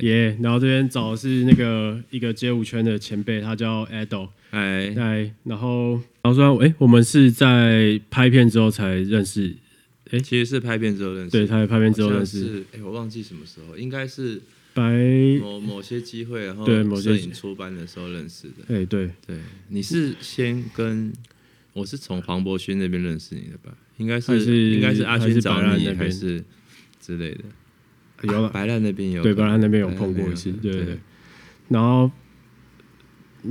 耶。Yeah, 然后这边找的是那个一个街舞圈的前辈，他叫 Ado。哎哎，然后然后说，哎，我们是在拍片之后才认识。哎，其实是拍片之后认识。对，他在拍片之后认识。哎，我忘记什么时候，应该是白某某些机会，然后对某些出班的时候认识的。哎，对对，你是先跟我是从黄伯勋那边认识你的吧？应该是应该是阿勋找你还是之类的。有了，白烂那边有，对，白烂那边有碰过一次，对对对。然后，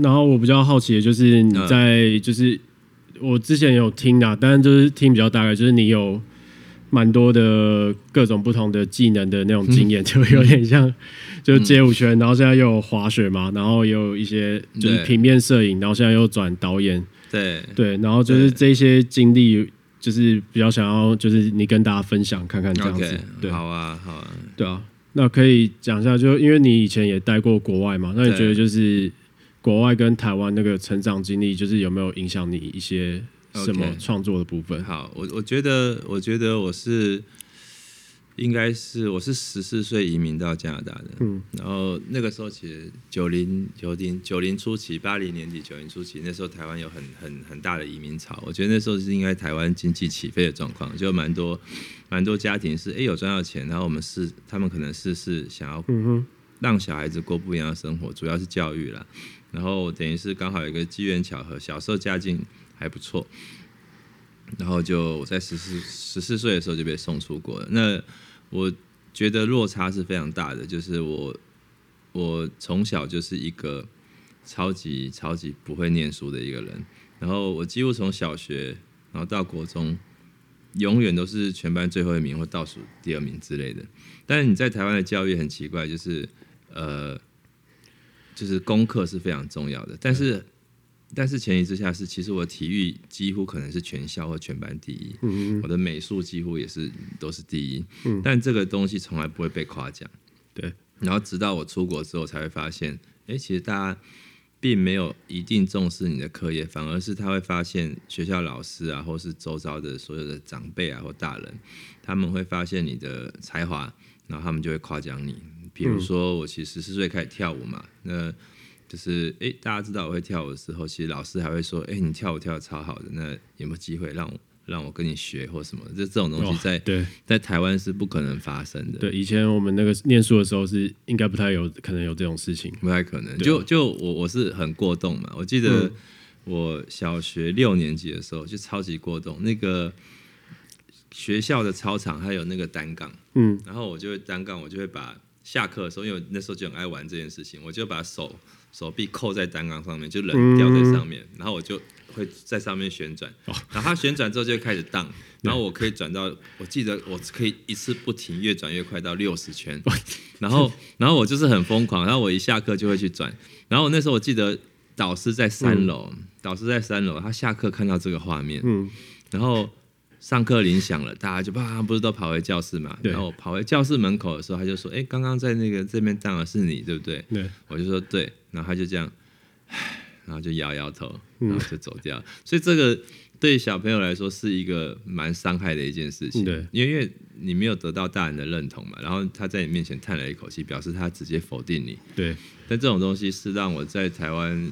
然后我比较好奇的就是你在，就是我之前有听啊，但是就是听比较大概，就是你有蛮多的各种不同的技能的那种经验，就有点像 就街舞圈，然后现在又有滑雪嘛，然后也有一些就是平面摄影，然后现在又转导演，对。对，然后就是这些经历。就是比较想要，就是你跟大家分享看看这样子，okay, 对，好啊，好啊，对啊，那可以讲一下，就因为你以前也待过国外嘛，那你觉得就是国外跟台湾那个成长经历，就是有没有影响你一些什么创作的部分？Okay, 好，我我觉得，我觉得我是。应该是我是十四岁移民到加拿大的，嗯，然后那个时候其实九零九零九零初期，八零年底九零初期，那时候台湾有很很很大的移民潮，我觉得那时候是应该台湾经济起飞的状况，就蛮多蛮多家庭是哎有赚到钱，然后我们是他们可能是是想要让小孩子过不一样的生活，主要是教育啦，然后等于是刚好有一个机缘巧合，小时候家境还不错，然后就我在十四十四岁的时候就被送出国了，那。我觉得落差是非常大的，就是我我从小就是一个超级超级不会念书的一个人，然后我几乎从小学然后到国中，永远都是全班最后一名或倒数第二名之类的。但是你在台湾的教育很奇怪，就是呃，就是功课是非常重要的，但是。但是前提之下是，其实我体育几乎可能是全校或全班第一，嗯、我的美术几乎也是都是第一，嗯、但这个东西从来不会被夸奖，对。然后直到我出国之后，才会发现，哎，其实大家并没有一定重视你的课业，反而是他会发现学校老师啊，或是周遭的所有的长辈啊或大人，他们会发现你的才华，然后他们就会夸奖你。比如说，我其实十四岁开始跳舞嘛，那。就是哎，大家知道我会跳舞的时候，其实老师还会说：“哎，你跳舞跳的超好的，那有没有机会让我让我跟你学或什么？”这这种东西在对在台湾是不可能发生的。对，以前我们那个念书的时候是应该不太有可能有这种事情，不太可能。就就我我是很过动嘛，我记得我小学六年级的时候就超级过动。那个学校的操场还有那个单杠，嗯，然后我就会单杠，我就会把下课的时候，因为那时候就很爱玩这件事情，我就把手。手臂扣在单杠上面，就人吊在上面，嗯、然后我就会在上面旋转，哦、然后它旋转之后就会开始荡，然后我可以转到，我记得我可以一次不停，越转越快到六十圈，然后然后我就是很疯狂，然后我一下课就会去转，然后那时候我记得导师在三楼，嗯、导师在三楼，他下课看到这个画面，嗯、然后。上课铃响了，大家就啪，不是都跑回教室嘛？对然后跑回教室门口的时候，他就说：“哎，刚刚在那个这边站的是你，对不对？”对，我就说对。然后他就这样，然后就摇摇头，然后就走掉。嗯、所以这个对小朋友来说是一个蛮伤害的一件事情。对，因为因为你没有得到大人的认同嘛，然后他在你面前叹了一口气，表示他直接否定你。对，但这种东西是让我在台湾。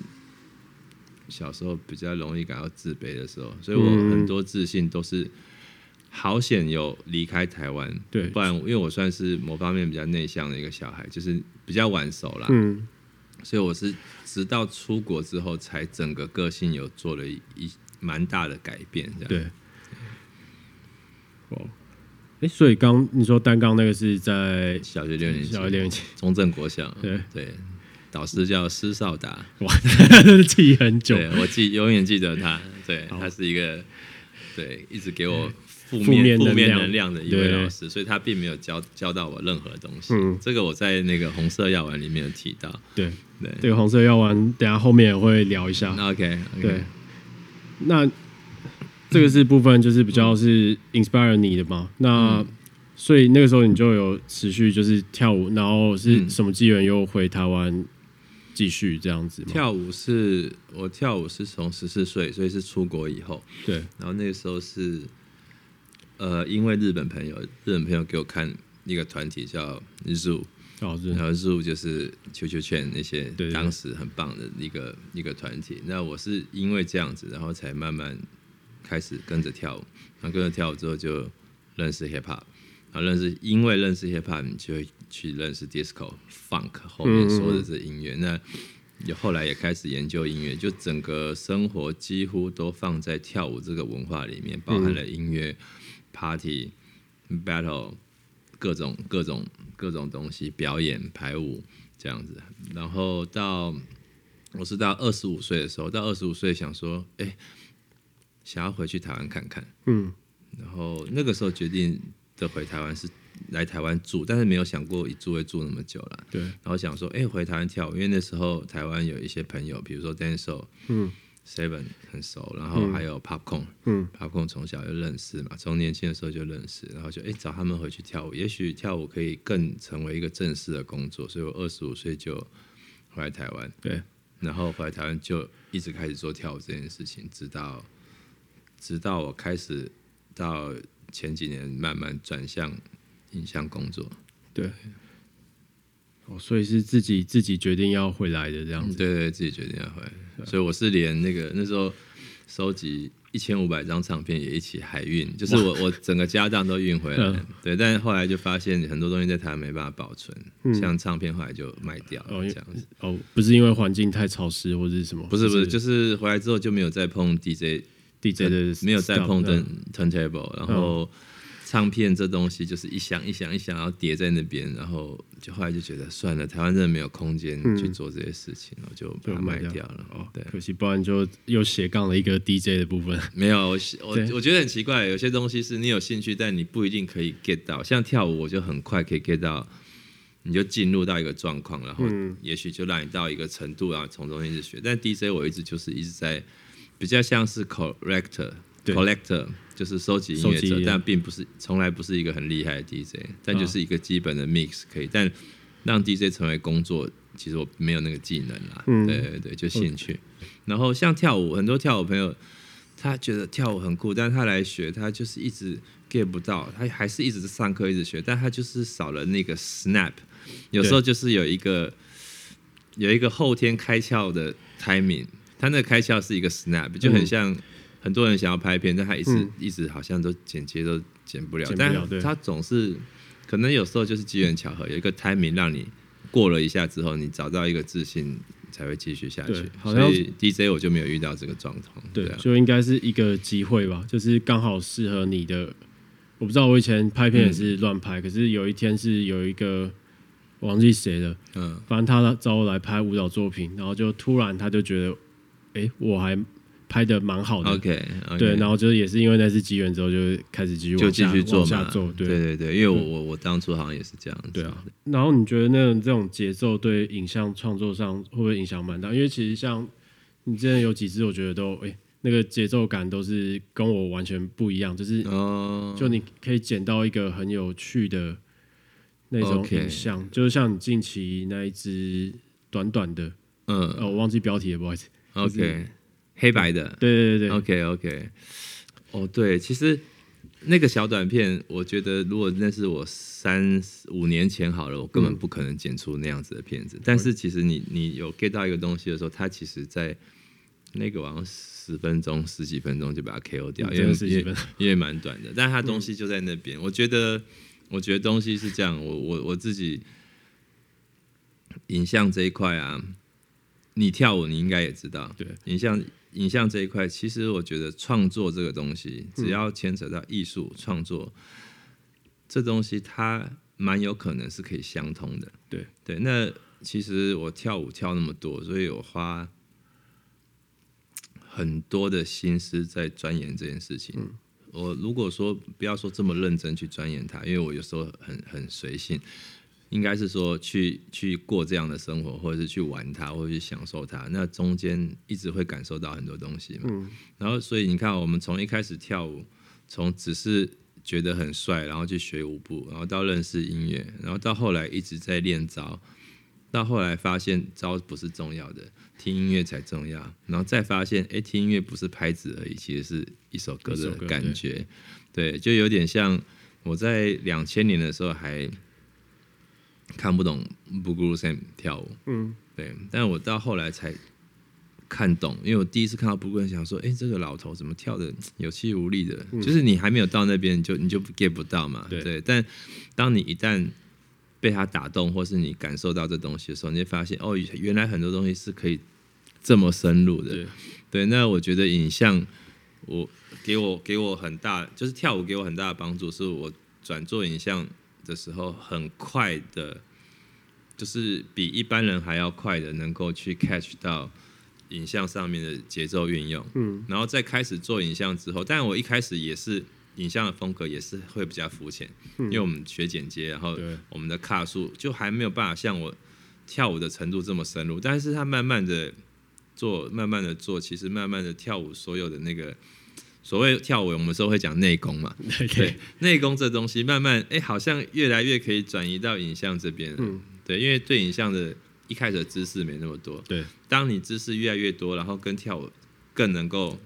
小时候比较容易感到自卑的时候，所以我很多自信都是好险有离开台湾，对，不然因为我算是某方面比较内向的一个小孩，就是比较晚熟啦，嗯，所以我是直到出国之后，才整个个性有做了一蛮大的改变，这样。对。哦，哎，所以刚你说单杠那个是在小学六年级，小学六年级，中正国小，对。对。老师叫施少达，哇，记很久，我记永远记得他，对，他是一个对一直给我负面负面能量。的一位老师，所以他并没有教教到我任何东西。这个我在那个红色药丸里面有提到，对。对，这个红色药丸等下后面也会聊一下。OK，对，那这个是部分就是比较是 inspire 你的嘛？那所以那个时候你就有持续就是跳舞，然后是什么机缘又回台湾？继续这样子跳舞是我跳舞是从十四岁，所以是出国以后。对，然后那个时候是，呃，因为日本朋友，日本朋友给我看一个团体叫 Zoo，哦，然后 Zoo 就是球球圈那些当时很棒的一个对对对一个团体。那我是因为这样子，然后才慢慢开始跟着跳舞。然后跟着跳舞之后就认识 Hip Hop，然后认识因为认识 Hip Hop，你就会去认识 Disco、Funk 后面说的这音乐。那也后来也开始研究音乐，就整个生活几乎都放在跳舞这个文化里面，包含了音乐、嗯、Party、Battle。各种各种各种东西，表演排舞这样子，然后到我是到二十五岁的时候，到二十五岁想说，哎、欸，想要回去台湾看看，嗯，然后那个时候决定的回台湾是来台湾住，但是没有想过一住会住那么久了，对，然后想说，哎、欸，回台湾跳舞，因为那时候台湾有一些朋友，比如说 Denso，嗯。Seven 很熟，然后还有 Popcorn，嗯，Popcorn 从小就认识嘛，从年轻的时候就认识，然后就哎、欸、找他们回去跳舞，也许跳舞可以更成为一个正式的工作，所以我二十五岁就回来台湾，对，然后回来台湾就一直开始做跳舞这件事情，直到直到我开始到前几年慢慢转向影像工作，对。哦，所以是自己自己决定要回来的这样子，嗯、对，对对，自己决定要回来，啊、所以我是连那个那时候收集一千五百张唱片也一起海运，就是我我整个家当都运回来，嗯、对，但是后来就发现很多东西在台湾没办法保存，嗯、像唱片后来就卖掉了这样子。哦，不是因为环境太潮湿或者是什么？不是不是，就是回来之后就没有再碰 DJ DJ 的，没有再碰 turntable，然后。嗯唱片这东西就是一箱一箱一箱，然后叠在那边，然后就后来就觉得算了，台湾真的没有空间去做这些事情，然后就把它卖掉了。哦，对，可惜，不然就又斜杠了一个 DJ 的部分。没有，我 我我觉得很奇怪，有些东西是你有兴趣，但你不一定可以 get 到。像跳舞，我就很快可以 get 到，你就进入到一个状况，然后也许就让你到一个程度，然后从中一直学。但 DJ 我一直就是一直在比较像是 collector。就是收集音乐者，但并不是从来不是一个很厉害的 DJ，但就是一个基本的 mix 可以。但让 DJ 成为工作，其实我没有那个技能啦。嗯、对对对，就兴趣。然后像跳舞，很多跳舞朋友，他觉得跳舞很酷，但他来学，他就是一直 get 不到，他还是一直上课一直学，但他就是少了那个 snap。有时候就是有一个有一个后天开窍的 timing，他那个开窍是一个 snap，就很像。很多人想要拍片，但他一直、嗯、一直好像都剪接都剪不了，不了但他总是可能有时候就是机缘巧合，有一个 timing 让你过了一下之后，你找到一个自信才会继续下去。好像所以 DJ 我就没有遇到这个状况，对，啊、就应该是一个机会吧，就是刚好适合你的。我不知道我以前拍片也是乱拍，嗯、可是有一天是有一个我忘记谁了，嗯，反正他找我来拍舞蹈作品，然后就突然他就觉得，哎、欸，我还。拍的蛮好的，OK，, okay 对，然后就是也是因为那次机缘之后，就开始继续就继续做嘛，做，对。对对对，因为我我我当初好像也是这样子，对啊。然后你觉得那种这种节奏对影像创作上会不会影响蛮大？因为其实像你之前有几支，我觉得都哎、欸，那个节奏感都是跟我完全不一样，就是哦，就你可以剪到一个很有趣的那种影像，Okay. 就是像你近期那一支短短的，嗯，哦，我忘记标题了，不好意思，OK。黑白的，对对对，OK OK，哦对，其实那个小短片，我觉得如果那是我三五年前好了，我根本不可能剪出那样子的片子。嗯、但是其实你你有 get 到一个东西的时候，它其实在那个往十分钟十几分钟就把它 KO 掉，因为因为 因为蛮短的，但它东西就在那边。嗯、我觉得我觉得东西是这样，我我我自己影像这一块啊，你跳舞你应该也知道，对，影像。影像这一块，其实我觉得创作这个东西，只要牵扯到艺术创作，这东西它蛮有可能是可以相通的。对对，那其实我跳舞跳那么多，所以我花很多的心思在钻研这件事情。我如果说不要说这么认真去钻研它，因为我有时候很很随性。应该是说去去过这样的生活，或者是去玩它，或者去享受它。那中间一直会感受到很多东西嘛。嗯。然后，所以你看，我们从一开始跳舞，从只是觉得很帅，然后去学舞步，然后到认识音乐，然后到后来一直在练招，到后来发现招不是重要的，听音乐才重要。然后再发现，哎，听音乐不是拍子而已，其实是一首歌的感觉。对，对，就有点像我在两千年的时候还。看不懂 Boogaloo Sam 跳舞，嗯，对，但我到后来才看懂，因为我第一次看到 Boogaloo 想说，哎，这个老头怎么跳的有气无力的？嗯、就是你还没有到那边，就你就 get 不到嘛，对，对。但当你一旦被他打动，或是你感受到这东西的时候，你会发现，哦，原来很多东西是可以这么深入的，对。对，那我觉得影像，我给我给我很大，就是跳舞给我很大的帮助，是我转做影像的时候，很快的，就是比一般人还要快的，能够去 catch 到影像上面的节奏运用。嗯，然后在开始做影像之后，但我一开始也是影像的风格也是会比较肤浅，因为我们学剪接，然后我们的卡数就还没有办法像我跳舞的程度这么深入，但是他慢慢的做，慢慢的做，其实慢慢的跳舞所有的那个。所谓跳舞，我们说会讲内功嘛，对，内功这东西慢慢哎、欸，好像越来越可以转移到影像这边，嗯，对，因为对影像的一开始的知识没那么多，对，当你知识越来越多，然后跟跳舞更能够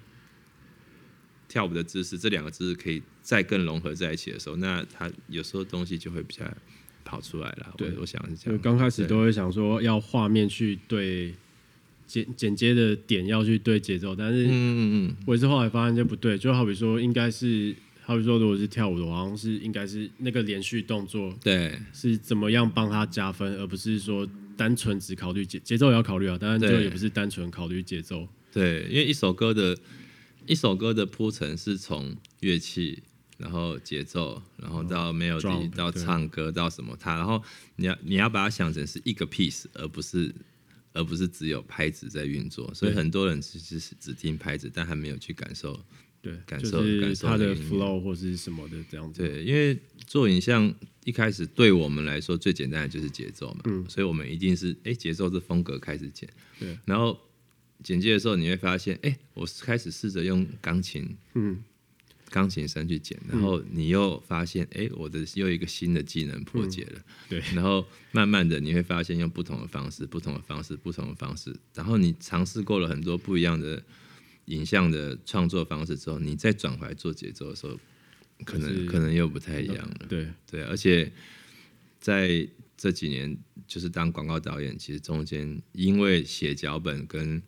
跳舞的知识，这两个知识可以再更融合在一起的时候，那它有时候东西就会比较跑出来了。对，我想是这样，刚开始都会想说要画面去对。剪剪接的点要去对节奏，但是嗯嗯嗯，我也是后来发现就不对，就好比说应该是，好比说如果是跳舞的话，好像是应该是那个连续动作，对，是怎么样帮他加分，而不是说单纯只考虑节节奏也要考虑啊，当然就也不是单纯考虑节奏，对，因为一首歌的一首歌的铺陈是从乐器，然后节奏，然后到 melody，到唱歌到什么它，然后你要你要把它想成是一个 piece，而不是。而不是只有拍子在运作，所以很多人其实是只听拍子，但还没有去感受，对，感受感受它的 flow 或是什么的这样子。对，因为做影像一开始对我们来说最简单的就是节奏嘛，嗯，所以我们一定是哎节奏是风格开始剪，对，然后剪接的时候你会发现，哎，我开始试着用钢琴，嗯。钢琴声去剪，然后你又发现，哎、嗯，我的又一个新的技能破解了。嗯、对，然后慢慢的你会发现，用不同的方式、不同的方式、不同的方式，然后你尝试过了很多不一样的影像的创作方式之后，你再转回来做节奏的时候，可能可能又不太一样了。对对，而且在这几年，就是当广告导演，其实中间因为写脚本跟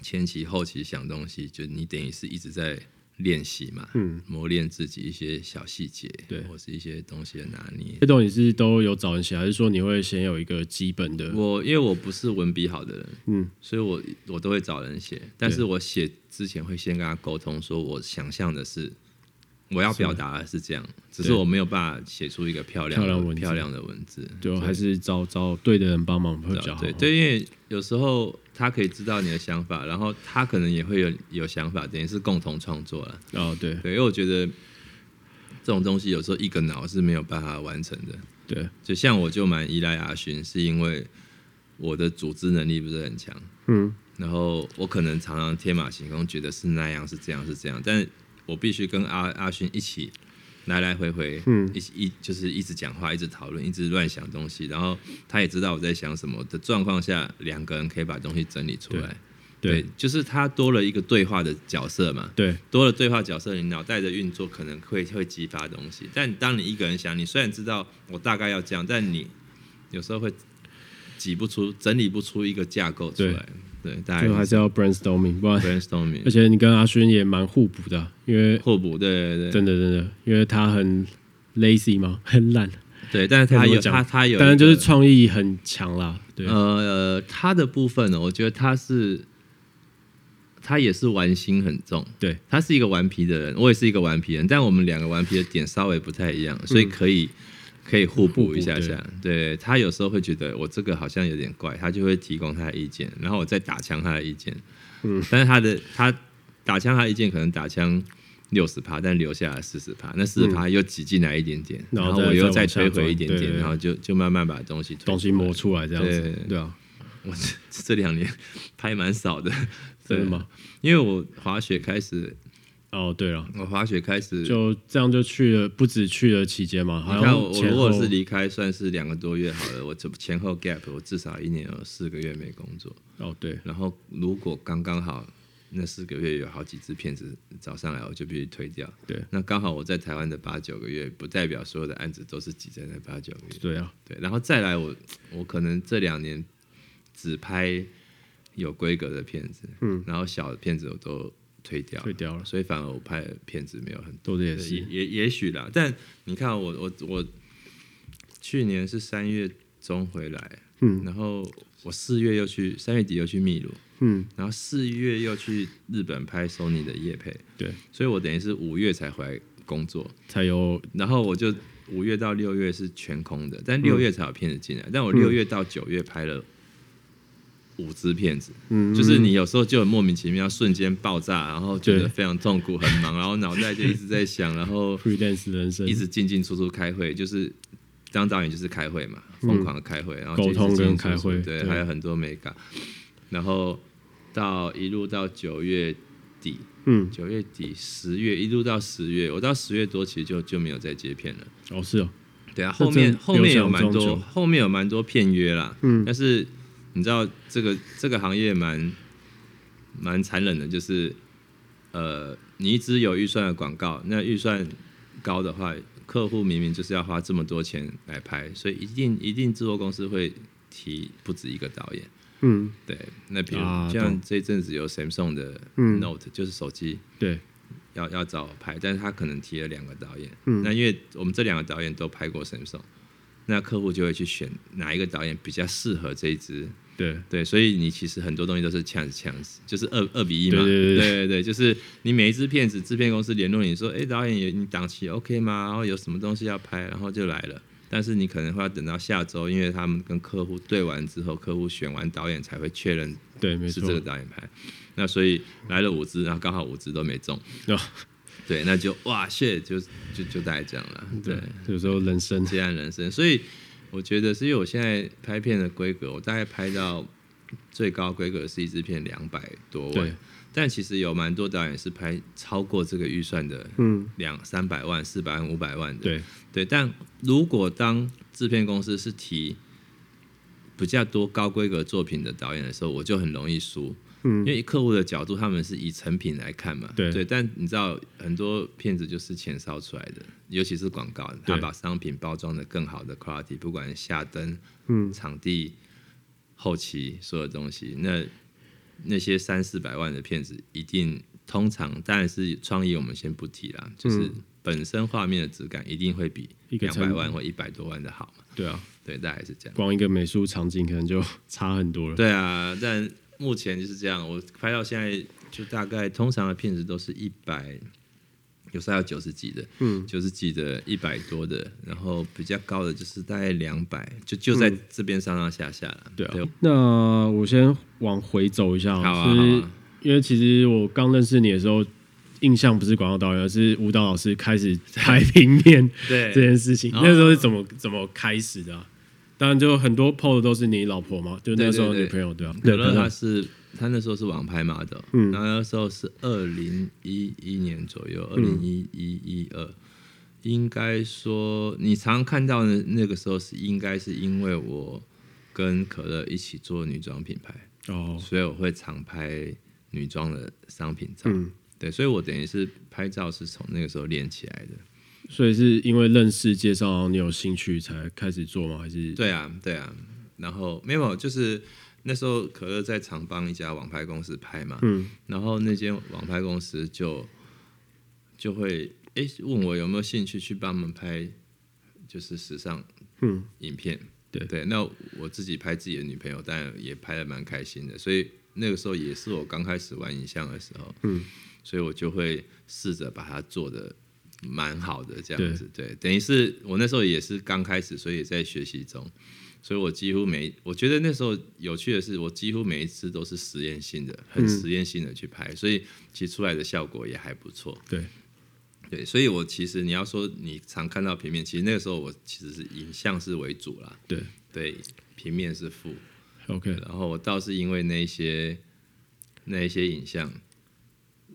前期后期想东西，就你等于是一直在。练习嘛，嗯，磨练自己一些小细节，对，或是一些东西的拿捏。这东西是都有找人写，还是说你会先有一个基本的？我因为我不是文笔好的人，嗯，所以我我都会找人写，但是我写之前会先跟他沟通，说我想象的是我要表达的是这样，只是我没有办法写出一个漂亮的漂亮的文字，就还是找找对的人帮忙会比较好。对对，因为有时候。他可以知道你的想法，然后他可能也会有有想法，等于是共同创作了。哦，对对，因为我觉得这种东西有时候一个脑是没有办法完成的。对，就像我就蛮依赖阿勋，是因为我的组织能力不是很强。嗯，然后我可能常常天马行空，觉得是那样是这样是这样，但我必须跟阿阿勋一起。来来回回，嗯，一一就是一直讲话，一直讨论，一直乱想东西，然后他也知道我在想什么的状况下，两个人可以把东西整理出来。对，对，就是他多了一个对话的角色嘛。对，多了对话角色，你脑袋的运作可能会会激发东西。但当你一个人想，你虽然知道我大概要这样，但你有时候会挤不出、整理不出一个架构出来。对，大家还是要 brainstorming，不然 brainstorming。而且你跟阿勋也蛮互补的，因为互补，对对对，真的真的，因为他很 lazy 嘛，很懒，对，但是他有他他有，当然就是创意很强啦。对，呃，他的部分呢，我觉得他是他也是玩心很重，对，他是一个顽皮的人，我也是一个顽皮人，但我们两个顽皮的点稍微不太一样，所以可以。嗯可以互补一下下，对，对他有时候会觉得我这个好像有点怪，他就会提供他的意见，然后我再打枪他的意见。嗯，但是他的他打枪他的意见可能打枪六十趴，但留下来四十趴，那四十趴又挤进来一点点，然后我又再推回一点点，然后就就慢慢把东西东西磨出来这样子。对，对啊，我这两年拍蛮少的，真的吗？因为我滑雪开始。哦，对了，我滑雪开始就这样就去了，不止去了期间嘛。你看我，我如果是离开，算是两个多月好了。我这前后 gap，我至少一年有四个月没工作。哦，对。然后如果刚刚好那四个月有好几支片子找上来，我就必须推掉。对，那刚好我在台湾的八九个月，不代表所有的案子都是挤在那八九个月。对啊，对，然后再来我我可能这两年只拍有规格的片子，嗯，然后小的片子我都推掉，了，所以反而我拍的片子没有很多，也是。也也许啦。但你看我我我去年是三月中回来，嗯，然后我四月又去三月底又去秘鲁。嗯，然后四月又去日本拍 Sony 的夜配，对，所以我等于是五月才回来工作，才有，然后我就五月到六月是全空的，但六月才有片子进来，嗯、但我六月到九月拍了五支片子，嗯，就是你有时候就很莫名其妙瞬间爆炸，然后觉得非常痛苦，很忙，然后脑袋就一直在想，然后 freelance 人生。一直进进出出开会，就是当导演就是开会嘛，疯狂的开会，然后沟通跟开会，对，还有很多美感，然后。到一路到九月底，嗯，九月底十月一路到十月，我到十月多其实就就没有再接片了。哦，是哦，对啊，后面后面有蛮多，后面有蛮多片约啦，嗯，但是你知道这个这个行业蛮蛮残忍的，就是呃，你一直有预算的广告，那预算高的话，客户明明就是要花这么多钱来拍，所以一定一定制作公司会提不止一个导演。嗯，对，那比如像这阵子有 Samsung 的 Note，嗯，就是手机，对，要要找我拍，但是他可能提了两个导演，嗯，那因为我们这两个导演都拍过 Samsung，那客户就会去选哪一个导演比较适合这一支，对。对，所以你其实很多东西都是 chance chance，就是二二比一嘛，对对对，对。对对，就是你每一支片子，制片公司联络你说，哎，导演你档期 OK 吗？然后有什么东西要拍，然后就来了。但是你可能会要等到下周，因为他们跟客户对完之后，客户选完导演才会确认，对，没错，是这个导演拍。那所以来了五支，然后刚好五支都没中，哦、对，那就哇谢，就就就大概这样了。对，有时候人生接案人生，所以我觉得是因为我现在拍片的规格，我大概拍到最高规格是一支片两百多万。但其实有蛮多导演是拍超过这个预算的，嗯，两三百万、四百万、五百万的，对对。但如果当制片公司是提比较多高规格作品的导演的时候，我就很容易输，嗯，因为客户的角度他们是以成品来看嘛，对对。但你知道很多片子就是钱烧出来的，尤其是广告，他把商品包装的更好的 quality，不管下灯、嗯，场地、后期所有东西，那。那些三四百万的片子，一定通常当然是创意，我们先不提啦，就是本身画面的质感一定会比两百万或一百多万的好嘛。对啊，对，大概是这样。光一个美术场景可能就差很多了。对啊，但目前就是这样。我拍到现在，就大概通常的片子都是一百。有时候要九十几的，嗯，九十几的，一百多的，然后比较高的就是大概两百，就就在这边上上下下了。对啊，那我先往回走一下，好啊，好啊，因为其实我刚认识你的时候，印象不是广告导演，而是舞蹈老师开始拍 平面对这件事情。那时候是怎么怎么开始的啊？当然就很多 PO 的都是你老婆嘛，就那时候女朋友对啊，可乐他是。他那时候是网拍 model，嗯，然后那时候是二零一一年左右，二零一一一二，应该说你常看到的那个时候是应该是因为我跟可乐一起做女装品牌哦，所以我会常拍女装的商品照，嗯，对，所以我等于是拍照是从那个时候练起来的，所以是因为认识介绍你有兴趣才开始做吗？还是？对啊，对啊，然后没有就是。那时候可乐在常帮一家网拍公司拍嘛，嗯，然后那间网拍公司就就会哎问我有没有兴趣去帮忙拍，就是时尚嗯影片，嗯、对对，那我自己拍自己的女朋友，但也拍的蛮开心的，所以那个时候也是我刚开始玩影像的时候，嗯，所以我就会试着把它做得蛮好的这样子，对，对，等于是我那时候也是刚开始，所以也在学习中。所以我几乎每，我觉得那时候有趣的是，我几乎每一次都是实验性的，很实验性的去拍，嗯、所以其实出来的效果也还不错。对，对，所以我其实你要说你常看到平面，其实那个时候我其实是影像是为主啦。对，对，平面是副。OK，然后我倒是因为那些那一些影像，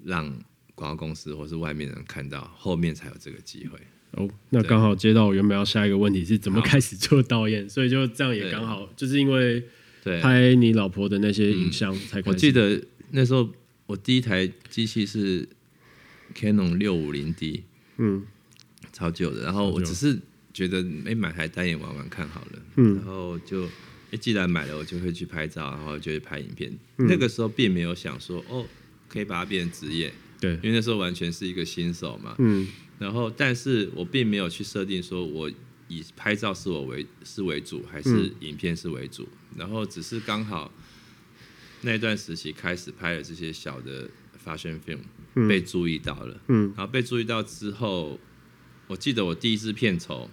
让广告公司或是外面人看到，后面才有这个机会。哦，那刚好接到我原本要下一个问题是怎么开始做导演，所以就这样也刚好，就是因为拍你老婆的那些影像才。我记得那时候我第一台机器是 Canon 六五零 D，嗯，超旧的。然后我只是觉得，没，买台单眼玩玩看好了，嗯，然后就，哎，既然买了，我就会去拍照，然后就会拍影片。嗯、那个时候并没有想说，哦，可以把它变成职业，对，因为那时候完全是一个新手嘛，嗯。然后，但是我并没有去设定说，我以拍照是我为是为主，还是影片是为主。嗯、然后只是刚好。那段时期开始拍了这些小的 fashion film，嗯、被注意到了，嗯、然后被注意到之后，我记得我第一支片酬，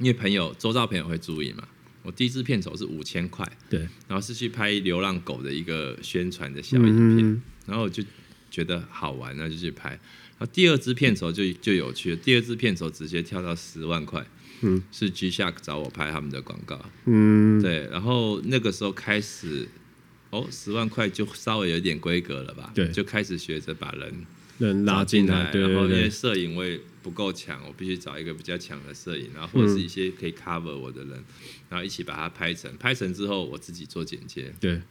因为朋友周遭朋友会注意嘛，我第一支片酬是五千块，对，然后是去拍流浪狗的一个宣传的小影片，嗯、然后我就觉得好玩，那就去拍，然后第二支片酬就就有趣了，第二支片酬直接跳到十万块，嗯、是 G-Shock 找我拍他们的广告，嗯，对，然后那个时候开始。哦，十万块就稍微有点规格了吧？对，就开始学着把人人拉进来，对对对，然后因为摄影我也不够强，我必须找一个比较强的摄影，然后或者是一些可以 cover 我的人，嗯、然后一起把它拍成。拍成之后，我自己做剪接。对，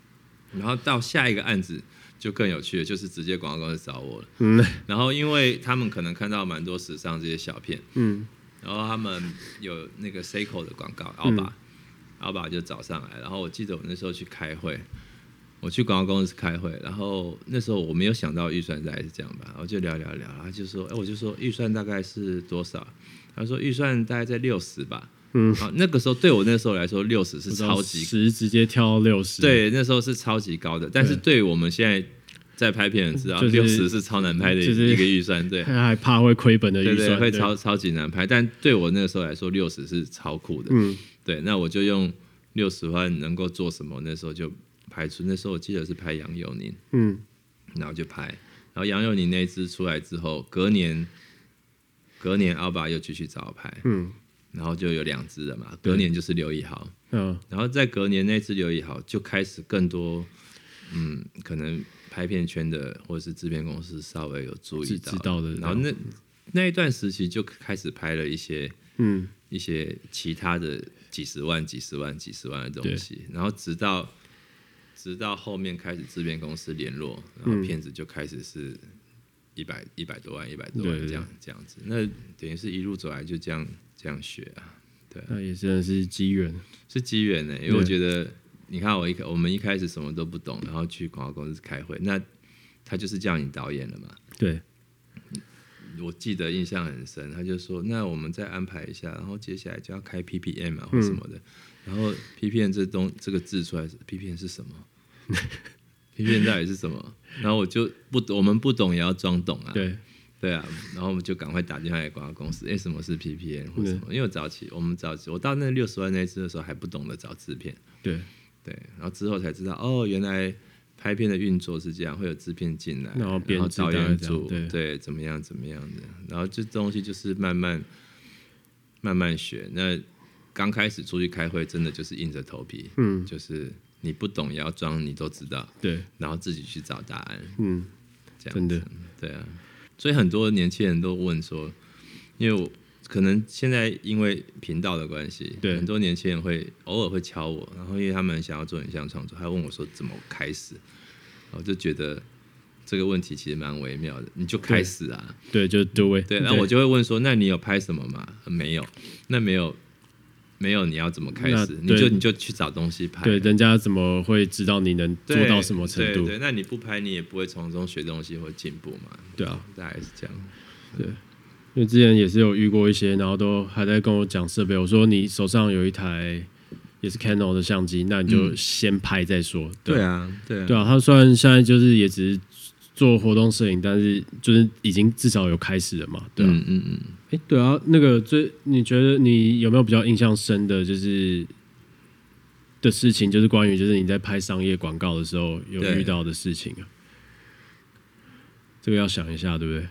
然后到下一个案子就更有趣了，就是直接广告公司找我了。嗯，然后因为他们可能看到蛮多时尚这些小片，嗯，然后他们有那个 Seiko 的广告，奥巴，奥巴就找上来，然后我记得我那时候去开会。我去广告公司开会，然后那时候我没有想到预算大概是这样吧，我就聊聊聊，然后就说，哎，我就说预算大概是多少？他说预算大概在六十吧。嗯，好，那个时候对我那时候来说，六十是超级十直接跳到六十，对，那时候是超级高的。但是对我们现在在拍片的知道，六十是超难拍的一个预算，对，他还怕会亏本的预算，会超超级难拍。但对我那个时候来说，六十是超酷的。嗯，对，那我就用六十万能够做什么？那时候就。拍出那时候我记得是拍杨佑宁，嗯，然后就拍，然后杨佑宁那一支出来之后，隔年，隔年阿爸又继续找我拍，嗯，然后就有两只了嘛，隔年就是刘以豪，嗯，然后在隔年那只刘以豪就开始更多，嗯，可能拍片圈的或者是制片公司稍微有注意到，知道的，然后那那一段时期就开始拍了一些，嗯，一些其他的几十万、几十万、几十万的东西，然后直到。直到后面开始制片公司联络，然后片子就开始是一百一百多万、一百多万这样这样子。那等于是一路走来就这样这样学啊，对啊。那也真的是机缘，是机缘呢。因为我觉得，你看我一开我们一开始什么都不懂，然后去广告公司开会，那他就是叫你导演了嘛。对。我记得印象很深，他就说：“那我们再安排一下，然后接下来就要开 PPM 啊或什么的。嗯”然后 PPM 这东这个字出来，PPM 是什么 ？PPM 到底是什么？然后我就不，我们不懂也要装懂啊。对对啊，然后我们就赶快打电话给广告公司，哎，什么是 PPN 或什么？因为我早期我们早期我到那六十万那次的时候还不懂得找制片。对对，然后之后才知道，哦，原来。拍片的运作是这样，会有制片进来，然后导演组对，对怎么样怎么样的，然后这东西就是慢慢慢慢学。那刚开始出去开会，真的就是硬着头皮，嗯，就是你不懂也要装，你都知道，对，然后自己去找答案，嗯，这样真的，对啊。所以很多年轻人都问说，因为我可能现在因为频道的关系，对，很多年轻人会偶尔会敲我，然后因为他们想要做影像创作，他问我说怎么开始。我就觉得这个问题其实蛮微妙的，你就开始啊，对，对，就 do it，对，然后我就会问说，那你有拍什么吗？没有，那没有，没有，你要怎么开始？你就你就去找东西拍，对，人家怎么会知道你能做到什么程度？对，对，那你不拍，你也不会从中学东西或进步嘛？对啊，大概是这样，对，因为之前也是有遇过一些，然后都还在跟我讲设备，我说你手上有一台。也是 Canon 的相机，那你就先拍再说。对啊，对啊，对啊。他虽然现在就是也只是做活动摄影，但是就是已经至少有开始了嘛。对啊，嗯嗯嗯。哎、欸，对啊，那个最你觉得你有没有比较印象深的，就是的事情，就是关于就是你在拍商业广告的时候有遇到的事情啊？这个要想一下，对不对？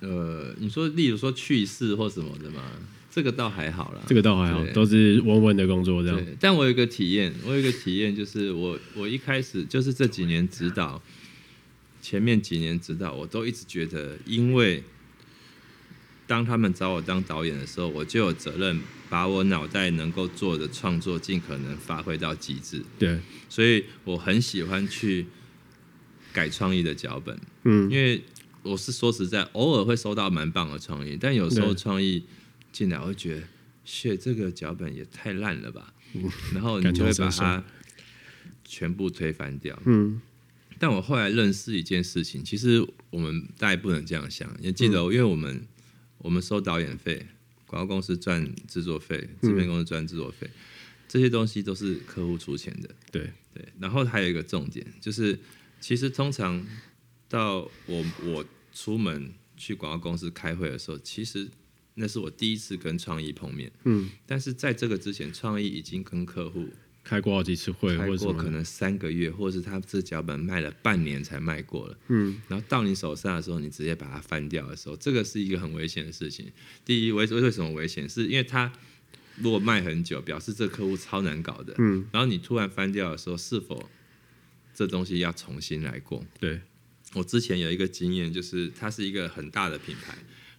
呃，你说，例如说去世或什么的吗？这个倒还好啦，这个倒还好，都是稳稳的工作这样。但我有一个体验，我有一个体验，就是我我一开始就是这几年指导，前面几年指导，我都一直觉得，因为当他们找我当导演的时候，我就有责任把我脑袋能够做的创作尽可能发挥到极致。对，所以我很喜欢去。改创意的脚本，嗯，因为我是说实在，偶尔会收到蛮棒的创意，但有时候创意进来，我会觉得，切，这个脚本也太烂了吧，嗯，然后你就会把它全部推翻掉，嗯。但我后来认识一件事情，其实我们大家不能这样想。你记得，因为我们我们收导演费，广告公司赚制作费，制片公司赚制作费，这些东西都是客户出钱的。对对。然后还有一个重点，就是其实通常到我我出门去广告公司开会的时候，其实那是我第一次跟创意碰面。嗯。但是在这个之前，创意已经跟客户。开过好几次会，开过可能三个月，或者是他这脚本卖了半年才卖过了。嗯，然后到你手上的时候，你直接把它翻掉的时候，这个是一个很危险的事情。第一，为为什么危险？是因为他如果卖很久，表示这个客户超难搞的。嗯，然后你突然翻掉的时候，是否这东西要重新来过？对，我之前有一个经验，就是它是一个很大的品牌。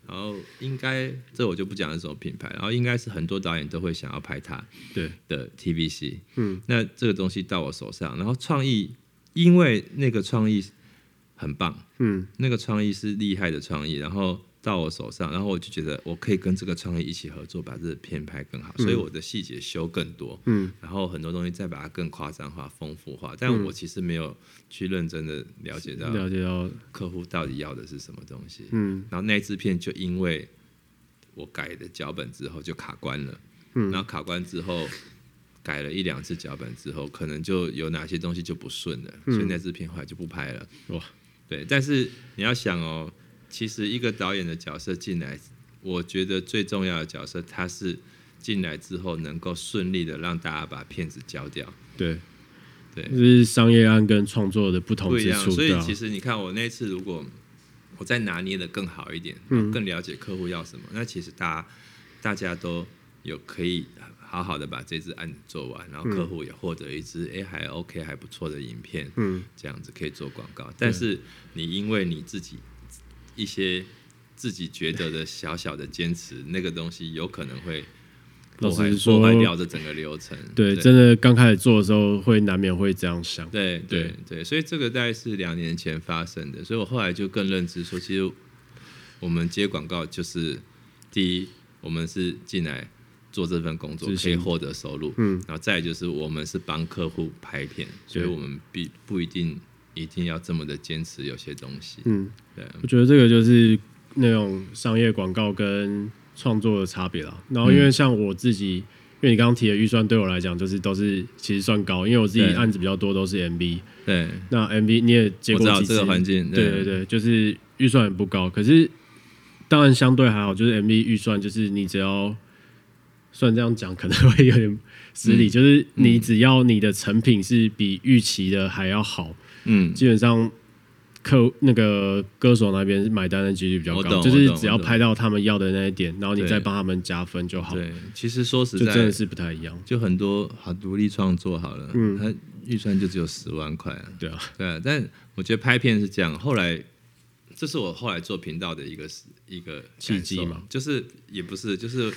然后应该这我就不讲是什么品牌，然后应该是很多导演都会想要拍他对。的 TVC，嗯，那这个东西到我手上，然后创意因为那个创意很棒，嗯，那个创意是厉害的创意，然后。到我手上，然后我就觉得我可以跟这个创意一起合作，把这个片拍更好，所以我的细节修更多，嗯，然后很多东西再把它更夸张化、丰富化。但我其实没有去认真的了解到了解到客户到底要的是什么东西，嗯，然后那支片就因为我改的脚本之后就卡关了，嗯，然后卡关之后改了一两次脚本之后，可能就有哪些东西就不顺了，所以那支片后来就不拍了。哇，对，但是你要想哦。其实一个导演的角色进来，我觉得最重要的角色，他是进来之后能够顺利的让大家把片子交掉。对，对，就是商业案跟创作的不同之处。所以其实你看，我那次如果我再拿捏的更好一点，更了解客户要什么，嗯、那其实大家大家都有可以好好的把这支案子做完，然后客户也获得一支哎还 OK 还不错的影片，嗯，这样子可以做广告。但是你因为你自己。一些自己觉得的小小的坚持，那个东西有可能会破坏破坏掉这整个流程。对，对真的刚开始做的时候，会难免会这样想。对对对，对，所以这个大概是两年前发生的。所以我后来就更认知说，其实我们接广告就是第一，我们是进来做这份工作可以获得收入，嗯，然后再就是我们是帮客户拍片，所以我们必不一定。一定要这么的坚持，有些东西。嗯，对，我觉得这个就是那种商业广告跟创作的差别了。然后，因为像我自己，嗯、因为你刚刚提的预算对我来讲，就是都是其实算高，因为我自己案子比较多，都是 MV。对，那 MV 你也接过几次？这个环境，对对对，就是预算也不高，可是当然相对还好，就是 MV 预算就是你只要算这样讲，可能会有点失礼，嗯、就是你只要你的成品是比预期的还要好。嗯，基本上客那个歌手那边买单的几率比较高，就是只要拍到他们要的那一点，然后你再帮他们加分就好。对，其实说实在，真的是不太一样。就很多好独立创作好了，嗯，他预算就只有十万块啊。对啊，对啊。但我觉得拍片是这样，后来这是我后来做频道的一个一个契机嘛，就是也不是，就是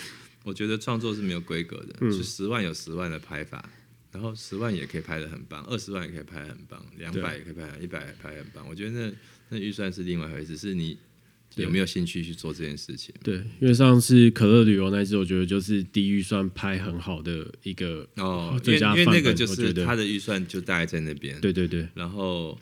我觉得创作是没有规格的，嗯，就十万有十万的拍法。然后十万也可以拍的很棒，二十万也可以拍得很棒，两百也可以拍，一百拍得很棒。我觉得那那预算是另外一回事，是你有没有兴趣去做这件事情。对，因为上次可乐旅游那次，我觉得就是低预算拍很好的一个哦，因为因为那个就是他的预算就大概在那边。对对对。然后